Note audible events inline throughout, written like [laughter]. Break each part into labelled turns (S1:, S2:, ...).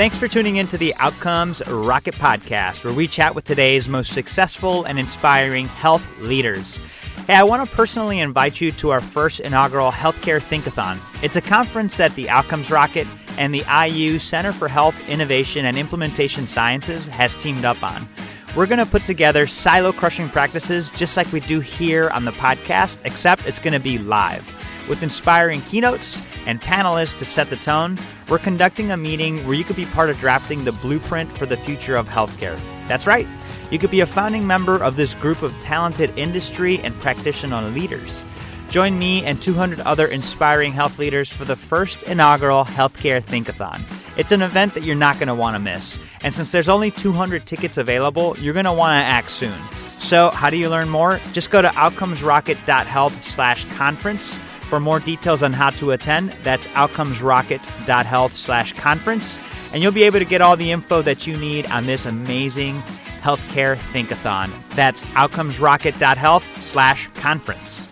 S1: Thanks for tuning in to the Outcomes Rocket Podcast, where we chat with today's most successful and inspiring health leaders. Hey, I want to personally invite you to our first inaugural Healthcare Thinkathon. It's a conference that the Outcomes Rocket and the IU Center for Health Innovation and Implementation Sciences has teamed up on. We're going to put together silo crushing practices just like we do here on the podcast, except it's going to be live. With inspiring keynotes and panelists to set the tone, we're conducting a meeting where you could be part of drafting the blueprint for the future of healthcare. That's right. You could be a founding member of this group of talented industry and practitioner leaders. Join me and 200 other inspiring health leaders for the first inaugural Healthcare Thinkathon. It's an event that you're not going to want to miss. And since there's only 200 tickets available, you're going to want to act soon. So, how do you learn more? Just go to outcomesrocket.health/conference for more details on how to attend, that's outcomesrocket.health slash conference, and you'll be able to get all the info that you need on this amazing healthcare thinkathon. That's outcomesrocket.health slash conference.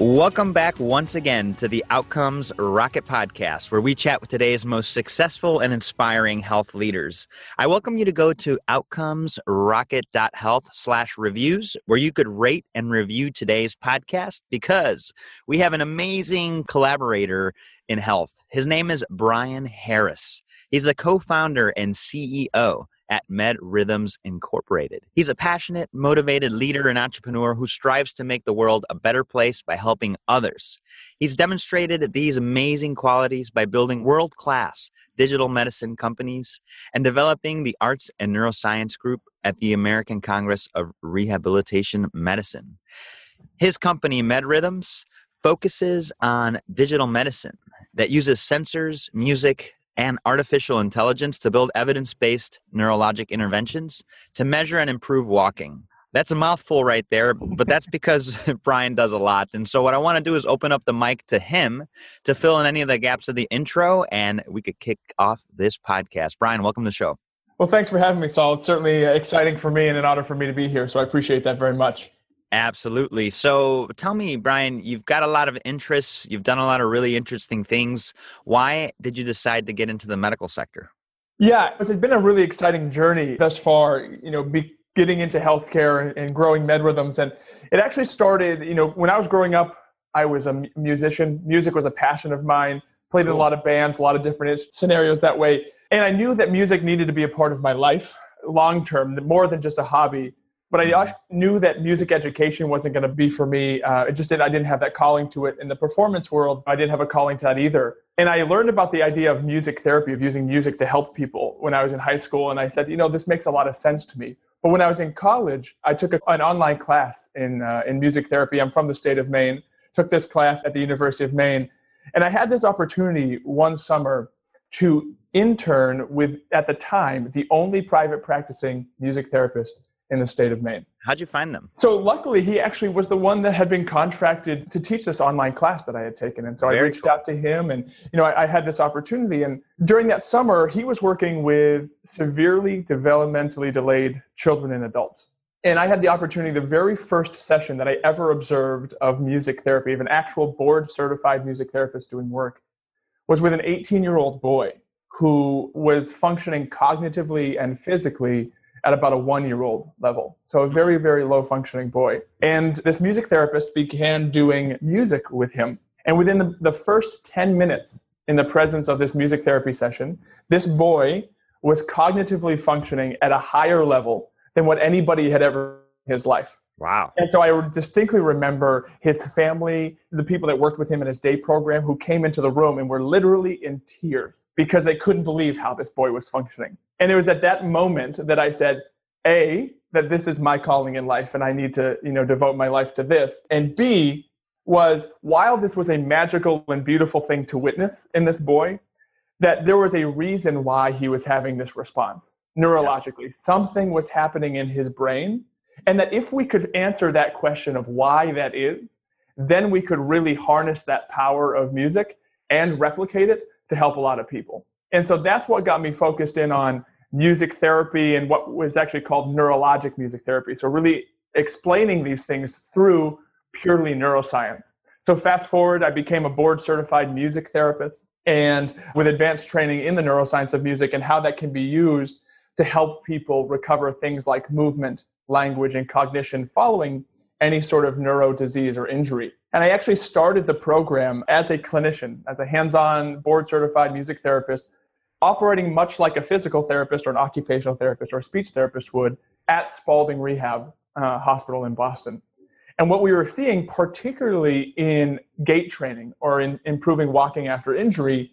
S1: Welcome back once again to the Outcomes Rocket Podcast, where we chat with today's most successful and inspiring health leaders. I welcome you to go to outcomesrocket.health slash reviews, where you could rate and review today's podcast because we have an amazing collaborator in health. His name is Brian Harris. He's a co-founder and CEO at MedRhythms Incorporated. He's a passionate, motivated leader and entrepreneur who strives to make the world a better place by helping others. He's demonstrated these amazing qualities by building world class digital medicine companies and developing the Arts and Neuroscience Group at the American Congress of Rehabilitation Medicine. His company, MedRhythms, focuses on digital medicine that uses sensors, music, and artificial intelligence to build evidence based neurologic interventions to measure and improve walking. That's a mouthful right there, but that's because [laughs] Brian does a lot. And so, what I want to do is open up the mic to him to fill in any of the gaps of the intro, and we could kick off this podcast. Brian, welcome to the show.
S2: Well, thanks for having me, Saul. It's certainly uh, exciting for me and an honor for me to be here. So, I appreciate that very much.
S1: Absolutely. So tell me, Brian, you've got a lot of interests, you've done a lot of really interesting things. Why did you decide to get into the medical sector?
S2: Yeah, it's been a really exciting journey thus far, you know, be, getting into healthcare and growing MedRhythms. And it actually started, you know, when I was growing up, I was a musician. Music was a passion of mine, played in a lot of bands, a lot of different scenarios that way. And I knew that music needed to be a part of my life long term, more than just a hobby but I mm-hmm. knew that music education wasn't going to be for me. Uh, it just did. I didn't have that calling to it in the performance world. I didn't have a calling to that either. And I learned about the idea of music therapy, of using music to help people when I was in high school. And I said, you know, this makes a lot of sense to me. But when I was in college, I took a, an online class in uh, in music therapy. I'm from the state of Maine. Took this class at the University of Maine, and I had this opportunity one summer to intern with, at the time, the only private practicing music therapist in the state of Maine.
S1: How'd you find them?
S2: So luckily, he actually was the one that had been contracted to teach this online class that I had taken, and so Very I reached cool. out to him, and you know, I, I, had this opportunity. And during that summer, he was working with severely developmentally delayed children and adults. And I had the opportunity, the very first session that I ever observed of music therapy, of an actual board certified music therapist doing work, was with an 18 year old boy who was functioning cognitively and physically at about a one year old level. So a very, very low functioning boy. And this music therapist began doing music with him. And within the, the first 10 minutes in the presence of this music therapy session, this boy was cognitively functioning at a higher level than what anybody had ever in his life.
S1: Wow.
S2: And so I distinctly remember his family, the people that worked with him in his day program who came into the room and were literally in tears because they couldn't believe how this boy was functioning. And it was at that moment that I said, A, that this is my calling in life and I need to, you know, devote my life to this. And B, was while this was a magical and beautiful thing to witness in this boy, that there was a reason why he was having this response neurologically. Something was happening in his brain. And that if we could answer that question of why that is, then we could really harness that power of music and replicate it to help a lot of people. And so that's what got me focused in on music therapy and what was actually called neurologic music therapy. So really explaining these things through purely neuroscience. So fast forward, I became a board certified music therapist. and with advanced training in the neuroscience of music and how that can be used to help people recover things like movement, language, and cognition following any sort of neuro disease or injury. And I actually started the program as a clinician, as a hands on board certified music therapist, operating much like a physical therapist or an occupational therapist or a speech therapist would at Spaulding Rehab uh, Hospital in Boston. And what we were seeing, particularly in gait training or in improving walking after injury,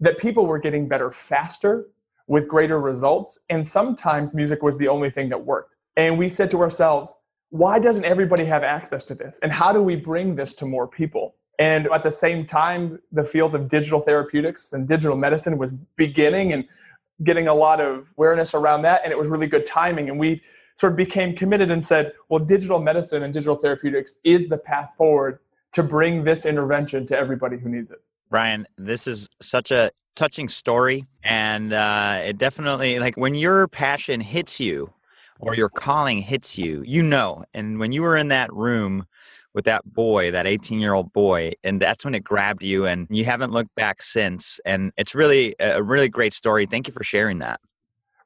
S2: that people were getting better faster with greater results. And sometimes music was the only thing that worked. And we said to ourselves, why doesn't everybody have access to this? And how do we bring this to more people? And at the same time, the field of digital therapeutics and digital medicine was beginning and getting a lot of awareness around that. And it was really good timing. And we sort of became committed and said, well, digital medicine and digital therapeutics is the path forward to bring this intervention to everybody who needs it.
S1: Brian, this is such a touching story. And uh, it definitely, like, when your passion hits you or your calling hits you, you know. And when you were in that room, with that boy, that 18 year old boy, and that's when it grabbed you, and you haven't looked back since. And it's really a really great story. Thank you for sharing that.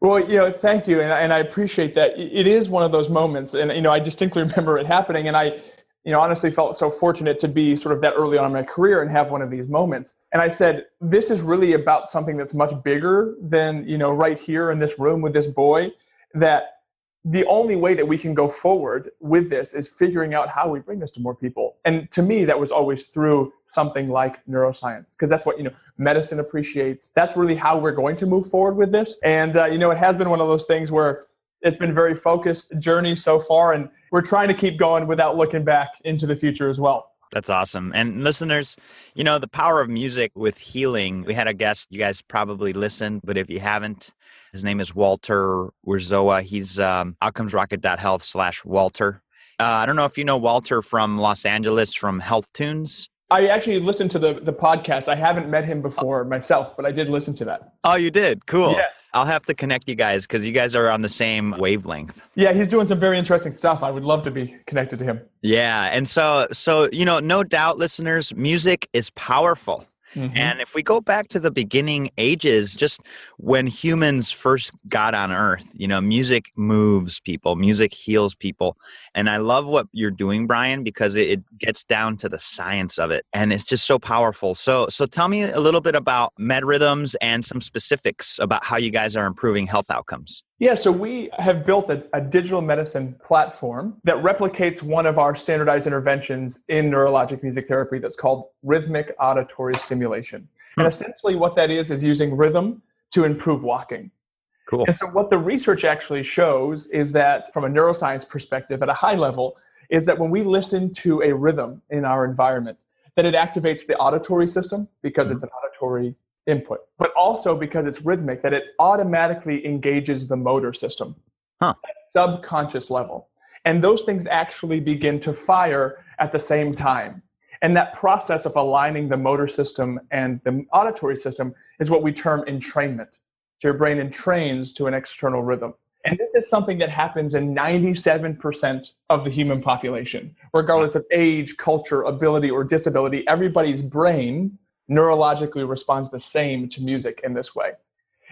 S2: Well, you know, thank you, and, and I appreciate that. It is one of those moments, and you know, I distinctly [laughs] remember it happening, and I, you know, honestly felt so fortunate to be sort of that early on in my career and have one of these moments. And I said, this is really about something that's much bigger than you know, right here in this room with this boy. That the only way that we can go forward with this is figuring out how we bring this to more people. And to me, that was always through something like neuroscience because that's what you know medicine appreciates that's really how we're going to move forward with this and uh, you know it has been one of those things where it's been very focused journey so far and we're trying to keep going without looking back into the future as well
S1: that's awesome. And listeners, you know, the power of music with healing. We had a guest, you guys probably listened, but if you haven't, his name is Walter Werzowa. He's um, outcomesrocket.health slash Walter. Uh, I don't know if you know Walter from Los Angeles from Health Tunes.
S2: I actually listened to the the podcast. I haven't met him before myself, but I did listen to that.
S1: Oh, you did? Cool. Yeah. I'll have to connect you guys because you guys are on the same wavelength.
S2: Yeah, he's doing some very interesting stuff. I would love to be connected to him.
S1: Yeah, and so so you know, no doubt, listeners, music is powerful. Mm-hmm. And if we go back to the beginning ages, just when humans first got on earth, you know, music moves people, music heals people. And I love what you're doing, Brian, because it, gets down to the science of it. And it's just so powerful. So so tell me a little bit about MedRhythms and some specifics about how you guys are improving health outcomes.
S2: Yeah, so we have built a, a, digital medicine platform that replicates one of our standardized interventions in neurologic music therapy that's called rhythmic auditory stimulation. Hmm. And essentially, what that is is using rhythm to improve walking.
S1: Cool.
S2: And so, what the research actually shows is that, from a neuroscience perspective, at a high level, is that when we listen to a rhythm in our environment, that it activates the auditory system because mm-hmm. it's an auditory input, but also because it's rhythmic, that it automatically engages the motor system
S1: huh.
S2: at subconscious level. And those things actually begin to fire at the same time. And that process of aligning the motor system and the auditory system is what we term entrainment. So your brain entrains to an external rhythm. And this is something that happens in 97% of the human population, regardless of age, culture, ability, or disability. Everybody's brain neurologically responds the same to music in this way.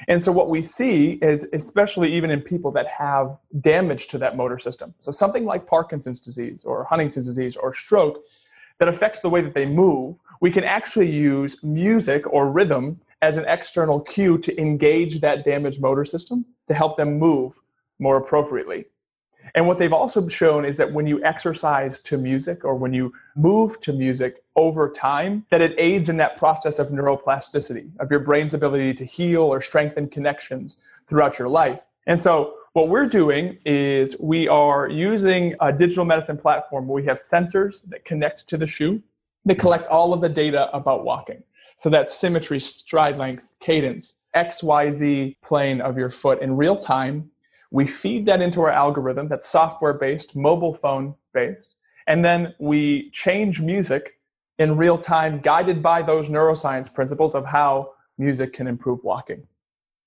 S2: And so what we see is, especially even in people that have damage to that motor system, so something like Parkinson's disease or Huntington's disease or stroke that affects the way that they move, we can actually use music or rhythm as an external cue to engage that damaged motor system to help them move more appropriately. And what they've also shown is that when you exercise to music or when you move to music over time, that it aids in that process of neuroplasticity, of your brain's ability to heal or strengthen connections throughout your life. And so what we're doing is we are using a digital medicine platform where we have sensors that connect to the shoe that collect all of the data about walking. So that's symmetry, stride length, cadence, XYZ plane of your foot in real time we feed that into our algorithm that's software based, mobile phone based, and then we change music in real time, guided by those neuroscience principles of how music can improve walking.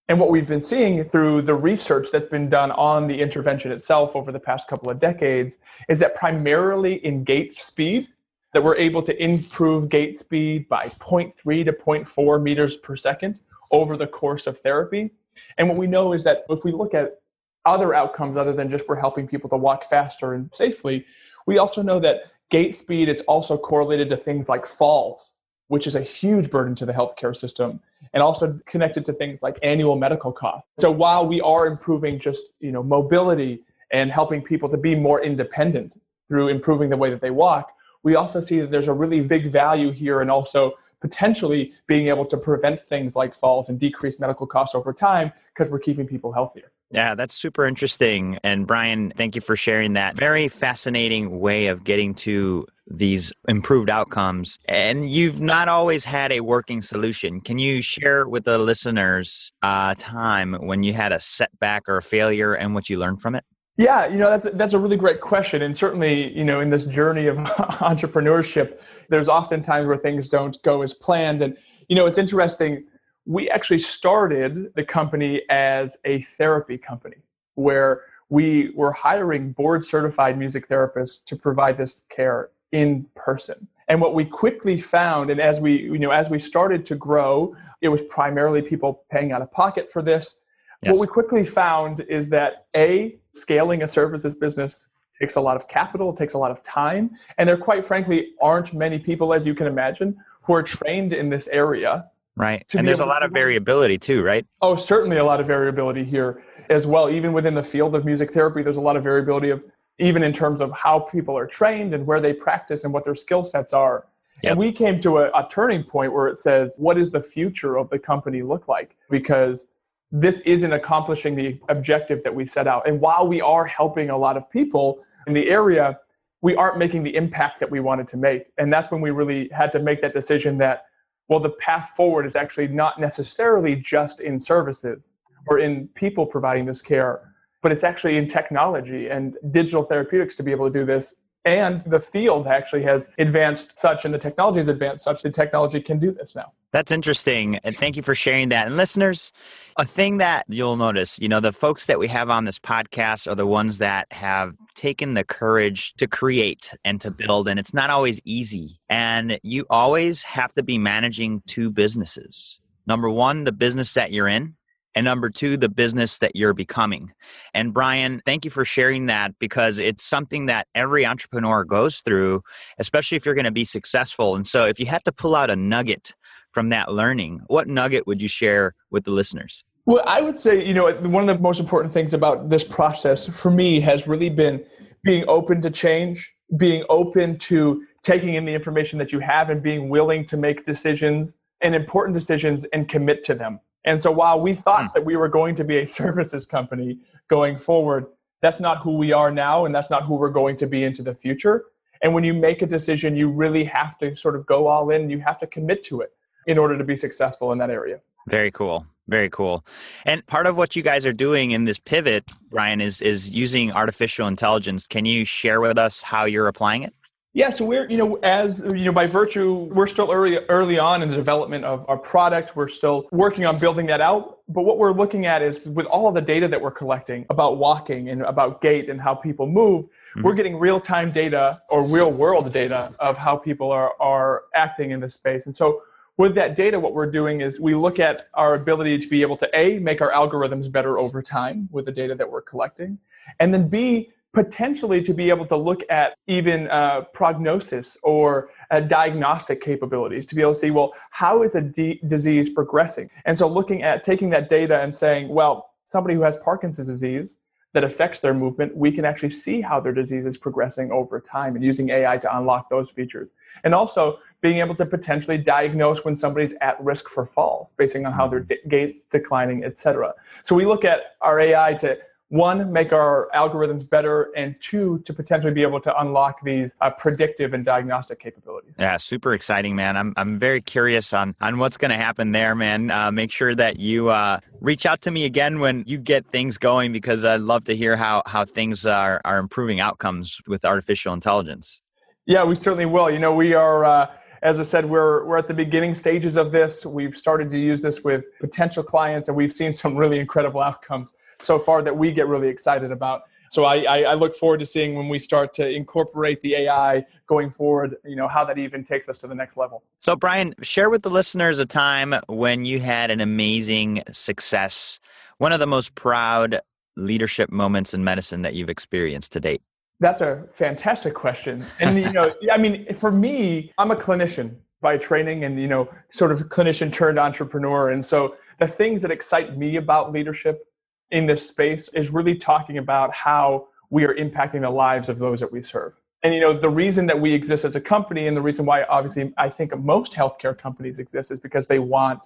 S2: And what we've been seeing through the research that's been done on the intervention itself over the past couple of decades is that primarily in gait speed, that we're able to improve gait speed by 0.3 to 0.4 meters per second over the course of therapy. And what we know is that if we look at other outcomes other than just we're helping people to walk faster and safely, we also know that gait speed is also correlated to things like falls, which is a huge burden to the healthcare system, and also connected to things like annual medical costs. So while we are improving just you know mobility and helping people to be more independent through improving the way that they walk, we also see that there's a really big value here and also potentially being able to prevent things like falls and decrease medical costs over time because we're keeping people healthier.
S1: Yeah, that's super interesting. And Brian, thank you for sharing that. Very fascinating way of getting to these improved outcomes. And you've not always had a working solution. Can you share with the listeners a time when you had a setback or a failure and what you learned from it?
S2: Yeah, you know that's that's a really great question, and certainly you know in this journey of [laughs] entrepreneurship, there's often times where things don't go as planned, and you know it's interesting. We actually started the company as a therapy company where we were hiring board certified music therapists to provide this care in person. And what we quickly found, and as we you know as we started to grow, it was primarily people paying out of pocket for this. Yes. What we quickly found is that a scaling a services business takes a lot of capital, takes a lot of time, and there quite frankly aren't many people, as you can imagine, who are trained in this area.
S1: Right. And there's a lot of variability too, right?
S2: Oh, certainly a lot of variability here as well. Even within the field of music therapy, there's a lot of variability of even in terms of how people are trained and where they practice and what their skill sets are. Yep. And we came to a, a turning point where it says, what does the future of the company look like? Because this isn't accomplishing the objective that we set out. And while we are helping a lot of people in the area, we aren't making the impact that we wanted to make. And that's when we really had to make that decision that, well, the path forward is actually not necessarily just in services or in people providing this care, but it's actually in technology and digital therapeutics to be able to do this. And the field actually has advanced such and the technology has advanced such that technology can do this now.
S1: That's interesting and thank you for sharing that. And listeners a thing that you'll notice you know the folks that we have on this podcast are the ones that have taken the courage to create and to build and it's not always easy and you always have to be managing two businesses number one the business that you're in and number two, the business that you're becoming. And Brian, thank you for sharing that because it's something that every entrepreneur goes through, especially if you're going to be successful. And so, if you had to pull out a nugget from that learning, what nugget would you share with the listeners?
S2: Well, I would say, you know, one of the most important things about this process for me has really been being open to change, being open to taking in the information that you have and being willing to make decisions and important decisions and commit to them. And so while we thought mm. that we were going to be a [laughs] services company going forward, that's not who we are now and that's not who we're going to be into the future. And when you make a decision, you really have to sort of go all in, you have to commit to it in order to be successful in that area.
S1: Very cool. Very cool. And part of what you guys are doing in this pivot, Brian, is is using artificial intelligence. Can you share with us how you're applying it?
S2: Yeah, so we're you know as you know by virtue we're still early early on in the development of our product. We're still working on building that out. But what we're looking at is with all of the data that we're collecting about walking and about gait and how people move, mm-hmm. we're getting real time data or real world data of how people are are acting in this space. And so with that data, what we're doing is we look at our ability to be able to a make our algorithms better over time with the data that we're collecting, and then b potentially to be able to look at even uh, prognosis or uh, diagnostic capabilities to be able to see well how is a d- disease progressing? And so looking at taking that data and saying well somebody who has parkinson's disease that affects their movement we can actually see how their disease is progressing over time and using ai to unlock those features and also being able to potentially diagnose when somebody's at risk for falls based on how their gait declining etc so we look at our ai to one, make our algorithms better, and two, to potentially be able to unlock these uh, predictive and diagnostic capabilities.
S1: Yeah, super exciting, man. I'm, I'm very curious on, on what's going to happen there, man. Uh, make sure that you uh, reach out to me again when you get things going because I'd love to hear how, how things are, are improving outcomes with artificial intelligence.
S2: Yeah, we certainly will. You know, we are uh, as I said, we're we're at the beginning stages of this. We've started to use this with potential clients, and we've seen some really incredible outcomes so far that we get really excited about. So I, I, I, look forward to seeing when we start to incorporate the AI going forward, you know, how that even takes us to the next level.
S1: So Brian, share with the listeners a time when you had an amazing success, one of the most proud leadership moments in medicine that you've experienced to date.
S2: That's a fantastic question. And you know, [laughs] I mean, for me, I'm a clinician by training and you know, sort of clinician turned entrepreneur. And so the things that excite me about leadership in this space is really talking about how we are impacting the lives of those that we serve. And you know, the reason that we exist as a company and the reason why obviously I think most healthcare companies exist is because they want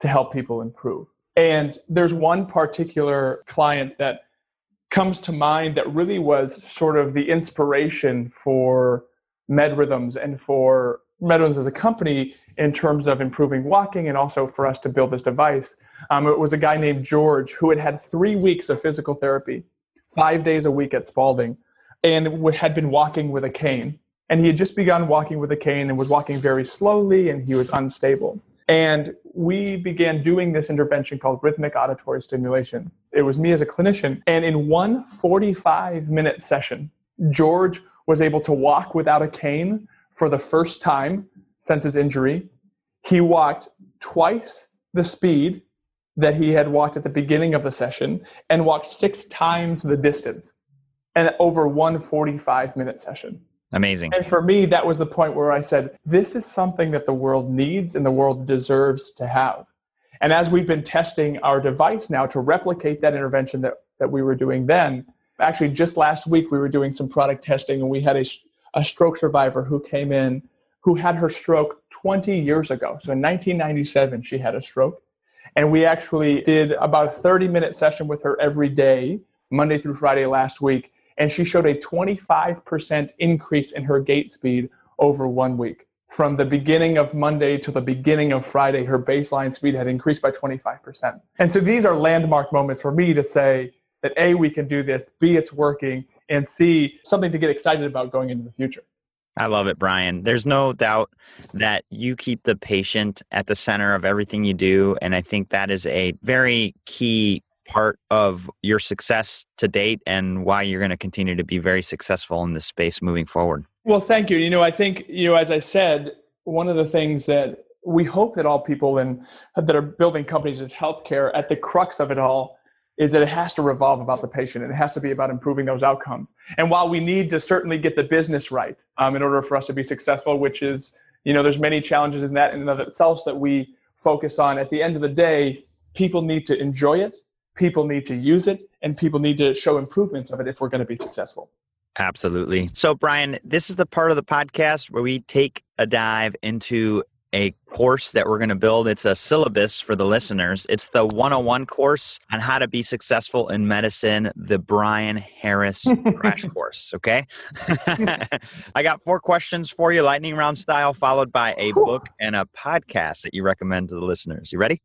S2: to help people improve. And there's one particular client that comes to mind that really was sort of the inspiration for MedRhythms and for MedRhythms as a company in terms of improving walking and also for us to build this device. Um, it was a guy named George who had had three weeks of physical therapy, five days a week at Spaulding, and had been walking with a cane. And he had just begun walking with a cane and was walking very slowly and he was unstable. And we began doing this intervention called rhythmic auditory stimulation. It was me as a clinician. And in one 45 minute session, George was able to walk without a cane for the first time since his injury. He walked twice the speed that he had walked at the beginning of the session and walked six times the distance and over one 45 minute session.
S1: Amazing.
S2: And for me, that was the point where I said, this is something that the world needs and the world deserves to have. And as we've been testing our device now to replicate that intervention that, that we were doing then, actually just last week we were doing some product testing and we had a, a stroke survivor who came in who had her stroke 20 years ago. So in 1997, she had a stroke. And we actually did about a 30 minute session with her every day, Monday through Friday last week and she showed a 25% increase in her gait speed over one week. From the beginning of Monday to the beginning of Friday, her baseline speed had increased by 25%. And so these are landmark moments for me to say that A, we can do this, B, it's working, and C, something to get excited about going into the future.
S1: I love it, Brian. There's no doubt that you keep the patient at the center of everything you do. And I think that is a very key part of your success to date and why you're going to continue to be very successful in this space moving forward.
S2: Well, thank you. You know, I think, you know, as I said, one of the things that we hope that all people in that are building companies in healthcare at the crux of it all is that it has to revolve about the patient and it has to be about improving those outcomes. And while we need to certainly get the business right um, in order for us to be successful, which is, you know, there's many challenges in that in and of itself that we focus on. At the end of the day, people need to enjoy it people need to use it and people need to show improvements of it if we're going to be successful.
S1: Absolutely. So, Brian, this is the part of the podcast where we take a dive into a course that we're going to build. It's a syllabus for the listeners. It's the 101 course on how to be successful in medicine, the Brian Harris crash [laughs] course. Okay. [laughs] I got four questions for you, lightning round style, followed by a book and a podcast that you recommend to the listeners. You ready?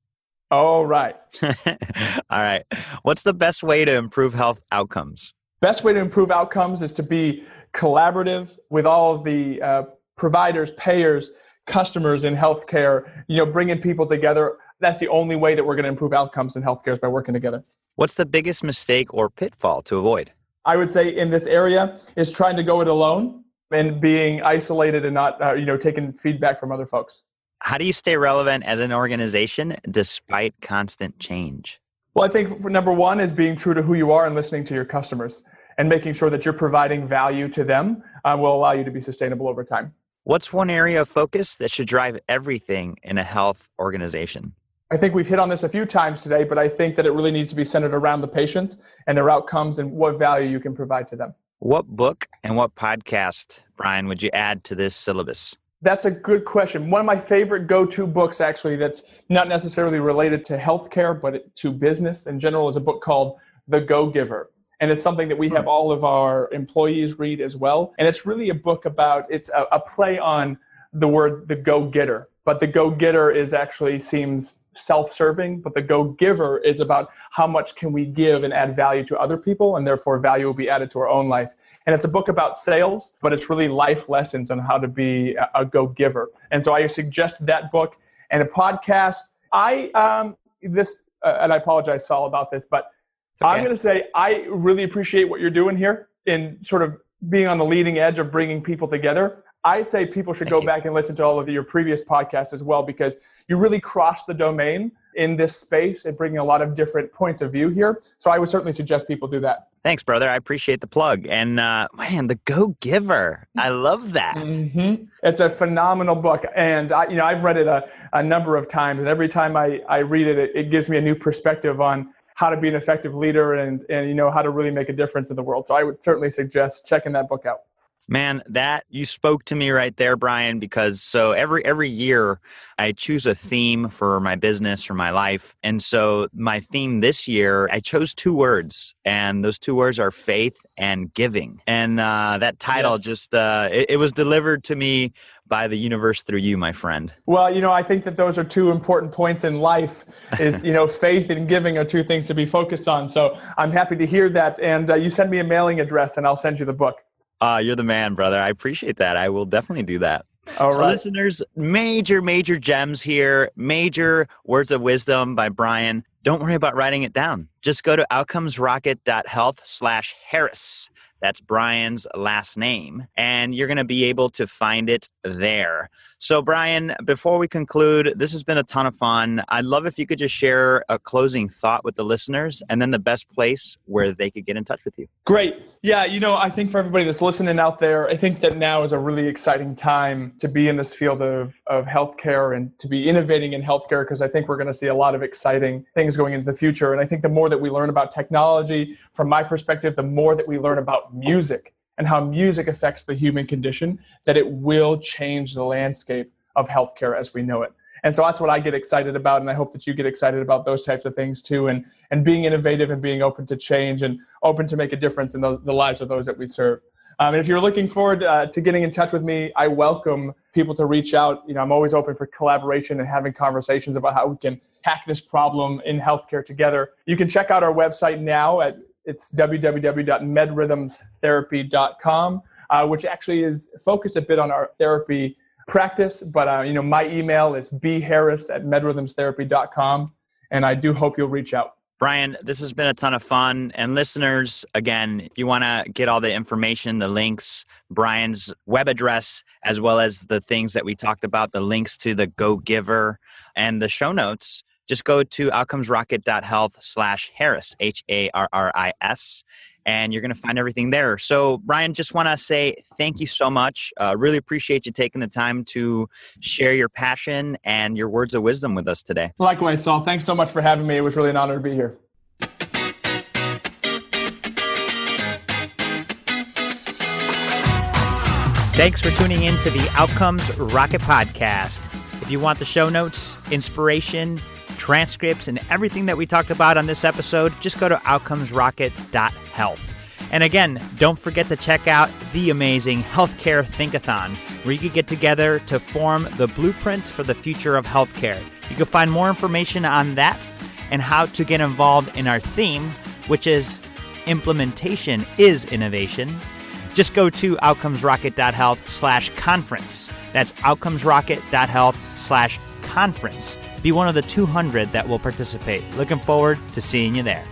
S2: All right. [laughs]
S1: All right. What's the best way to improve health outcomes?
S2: Best way to improve outcomes is to be collaborative with all of the uh, providers, payers, customers in healthcare. You know, bringing people together. That's the only way that we're going to improve outcomes in healthcare is by working together.
S1: What's the biggest mistake or pitfall to avoid?
S2: I would say in this area is trying to go it alone and being isolated and not, uh, you know, taking feedback from other folks.
S1: How do you stay relevant as an organization despite constant change?
S2: Well, I think number one is being true to who you are and listening to your customers and making sure that you're providing value to them uh, will allow you to be sustainable over time.
S1: What's one area of focus that should drive everything in a health organization?
S2: I think we've hit on this a few times today, but I think that it really needs to be centered around the patients and their outcomes and what value you can provide to them.
S1: What book and what podcast, Brian, would you add to this syllabus?
S2: That's a good question. One of my favorite go-to books, actually, that's not necessarily related to healthcare, but to business in general, is a book called The Go Giver. And it's something that we have hmm. all of our employees read as well. And it's really a book about, it's a, a play on the word the go getter. But the go getter is actually seems self-serving, but the go giver is about how much can we give and add value to other people, and therefore value will be added to our own life. And it's a book about sales, but it's really life lessons on how to be a, go giver. And so I suggest that book and a podcast. I, um, this, uh, and I apologize, Saul, about this, but Okay. I'm going to say I really appreciate what you're doing here in sort of being on the leading edge of bringing people together. I'd say people should go back and listen to all of your previous podcasts as well because you really crossed the domain in this space and bringing a lot of different points of view here. So I would certainly suggest people do that.
S1: Thanks, brother. I appreciate the plug. And uh, man, the Go Giver, I love that.
S2: Mm-hmm. It's a phenomenal book, and I, you know I've read it a, a number of times, and every time I, I read it, it, it gives me a new perspective on how to be an effective leader and and you know how to really make a difference in the world. So I would certainly suggest checking that book out.
S1: Man, that you spoke to me right there, Brian, because so every every year I choose a theme for my business, for my life. And so my theme this year, I chose two words, and those two words are faith and giving. And uh, that title yes. just uh, it, it was delivered to me by the universe through you, my friend.
S2: Well, you know, I think that those are two important points in life. Is [laughs] you know, faith and giving are two things to be focused on. So I'm happy to hear that. And uh, you send me a mailing address, and I'll send you the book.
S1: Uh, you're the man, brother. I appreciate that. I will definitely do that.
S2: All
S1: so
S2: right.
S1: listeners, major, major gems here, major words of wisdom by Brian. Don't worry about writing it down. Just go to outcomesrocket.health slash Harris. That's Brian's last name. And you're going to be able to find it there. So, Brian, before we conclude, this has been a ton of fun. I'd love if you could just share a closing thought with the listeners and then the best place where they could get in touch with you.
S2: Great. Yeah, you know, I think for everybody that's listening out there, I think that now is a really exciting time to be in this field of, of healthcare and to be innovating in healthcare because I think we're going to see a lot of exciting things going into the future. And I think the more that we learn about technology, from my perspective, the more that we learn about music and how music affects the human condition, that it will change the landscape of healthcare as we know it. And so that's what I get excited about, and I hope that you get excited about those types of things too, and and being innovative and being open to change and open to make a difference in the, the lives of those that we serve. Um, and if you're looking forward uh, to getting in touch with me, I welcome people to reach out. You know, I'm always open for collaboration and having conversations about how we can hack this problem in healthcare together. You can check out our website now at it's www.medrhythmstherapy.com, uh, which actually is focused a bit on our therapy practice. But uh, you know, my email is bharris at medrhythmstherapy.com, and I do hope you'll reach out.
S1: Brian, this has been a ton of fun. And listeners, again, if you want to get all the information, the links, Brian's web address, as well as the things that we talked about, the links to the Go Giver and the show notes, just go to outcomesrocket.health slash Harris, H A R R I S, and you're going to find everything there. So, Brian, just want to say thank you so much. Uh, really appreciate you taking the time to share your passion and your words of wisdom with us today.
S2: Likewise, Saul. Thanks so much for having me. It was really an honor to be here.
S1: Thanks for tuning in to the Outcomes Rocket Podcast. If you want the show notes, inspiration, transcripts, and everything that we talked about on this episode, just go to outcomesrocket.health. And again, don't forget to check out the amazing Healthcare Thinkathon, where you can get together to form the blueprint for the future of healthcare. You can find more information on that and how to get involved in our theme, which is implementation is innovation. Just go to outcomesrocket.health slash conference. That's outcomesrocket.health slash conference be one of the 200 that will participate. Looking forward to seeing you there.